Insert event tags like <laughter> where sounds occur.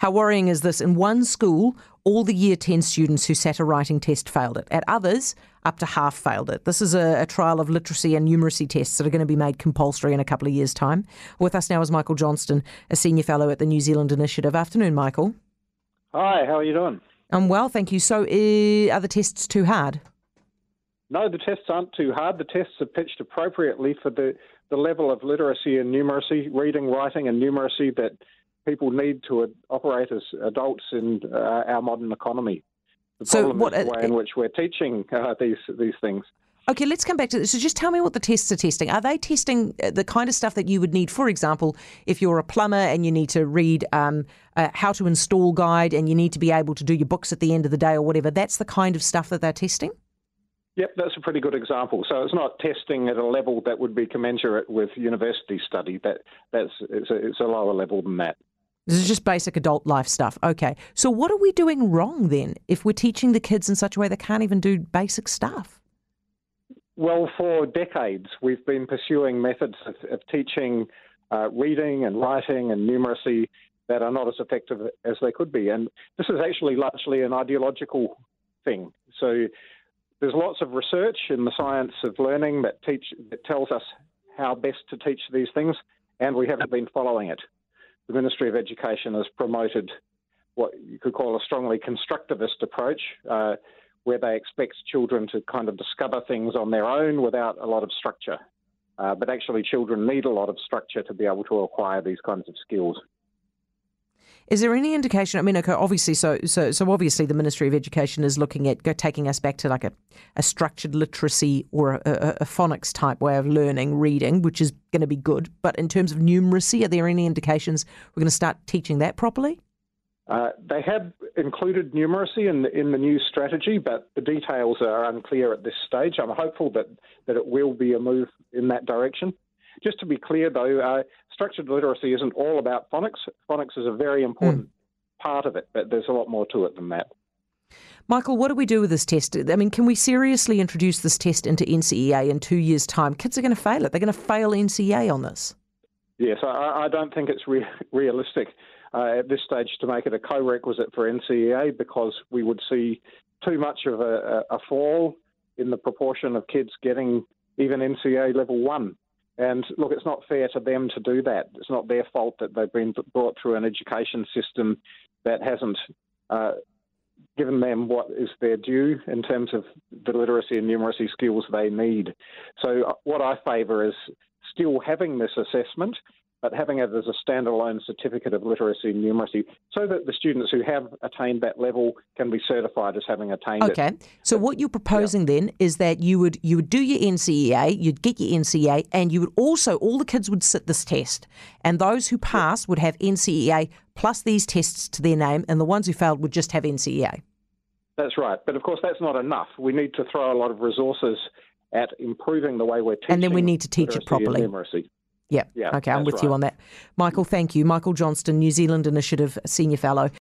How worrying is this? In one school, all the year 10 students who sat a writing test failed it. At others, up to half failed it. This is a, a, trial of literacy and numeracy tests that are going to be made compulsory in a couple of years' time. With us now is Michael Johnston, a senior fellow at the New Zealand Initiative. Afternoon, Michael. Hi, how are you doing? I'm well, thank you. So, uh, are the tests too hard? No, the tests aren't too hard. The tests are pitched appropriately for the, the level of literacy and numeracy, reading, writing, and numeracy that people need to operate as adults in uh, our modern economy. The so problem what, is the way in which we're teaching uh, these these things. Okay, let's come back to this. So, just tell me what the tests are testing. Are they testing uh, the kind of stuff that you would need, for example, if you're a plumber and you need to read um, how to install guide and you need to be able to do your books at the end of the day or whatever? That's the kind of stuff that they're testing? Yep, that's a pretty good example. So it's not testing at a level that would be commensurate with university study. That that's it's a, it's a lower level than that. This is just basic adult life stuff. Okay. So what are we doing wrong then if we're teaching the kids in such a way they can't even do basic stuff? Well, for decades, we've been pursuing methods of, of teaching uh, reading and writing and numeracy that are not as effective as they could be. And this is actually largely an ideological thing. So there's lots of research in the science of learning that teach that tells us how best to teach these things, and we haven't been following it the Ministry of Education has promoted what you could call a strongly constructivist approach, uh, where they expect children to kind of discover things on their own without a lot of structure. Uh, but actually, children need a lot of structure to be able to acquire these kinds of skills. Is there any indication? I mean, okay, obviously, so so so obviously, the Ministry of Education is looking at taking us back to like a, a structured literacy or a, a, a phonics type way of learning reading, which is going to be good. But in terms of numeracy, are there any indications we're going to start teaching that properly? Uh, they have included numeracy in the, in the new strategy, but the details are unclear at this stage. I'm hopeful that, that it will be a move in that direction. Just to be clear, though, uh, structured literacy isn't all about phonics. Phonics is a very important mm. part of it, but there's a lot more to it than that. Michael, what do we do with this test? I mean, can we seriously introduce this test into NCEA in two years' time? Kids are going to fail it. They're going to fail NCEA on this. Yes, I, I don't think it's re- <laughs> realistic uh, at this stage to make it a co-requisite for NCEA because we would see too much of a, a fall in the proportion of kids getting even NCEA level one. And look, it's not fair to them to do that. It's not their fault that they've been brought through an education system that hasn't uh, given them what is their due in terms of the literacy and numeracy skills they need. So, uh, what I favour is still having this assessment but having it as a standalone certificate of literacy and numeracy so that the students who have attained that level can be certified as having attained okay. it. Okay. So what you're proposing yeah. then is that you would you would do your NCEA, you'd get your NCEA, and you would also all the kids would sit this test. And those who pass would have NCEA plus these tests to their name, and the ones who failed would just have NCEA. That's right. But of course that's not enough. We need to throw a lot of resources at improving the way we're teaching. And then we need to teach it properly. Yeah. yeah okay, I'm with right. you on that. Michael, thank you. Michael Johnston, New Zealand Initiative Senior Fellow.